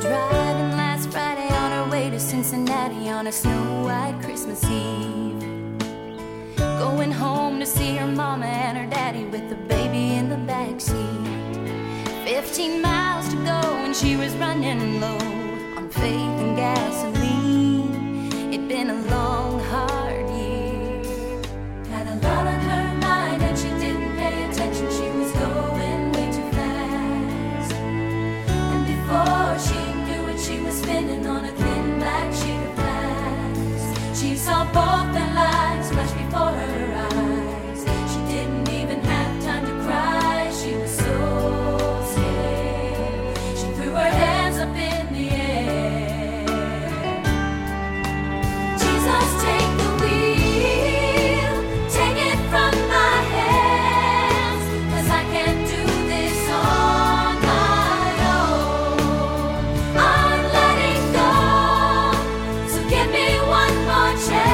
driving last Friday on her way to Cincinnati on a snow white Christmas Eve. Going home to see her mama and her daddy with the baby in the backseat. Fifteen miles to go, and she was running low on faith and gas change.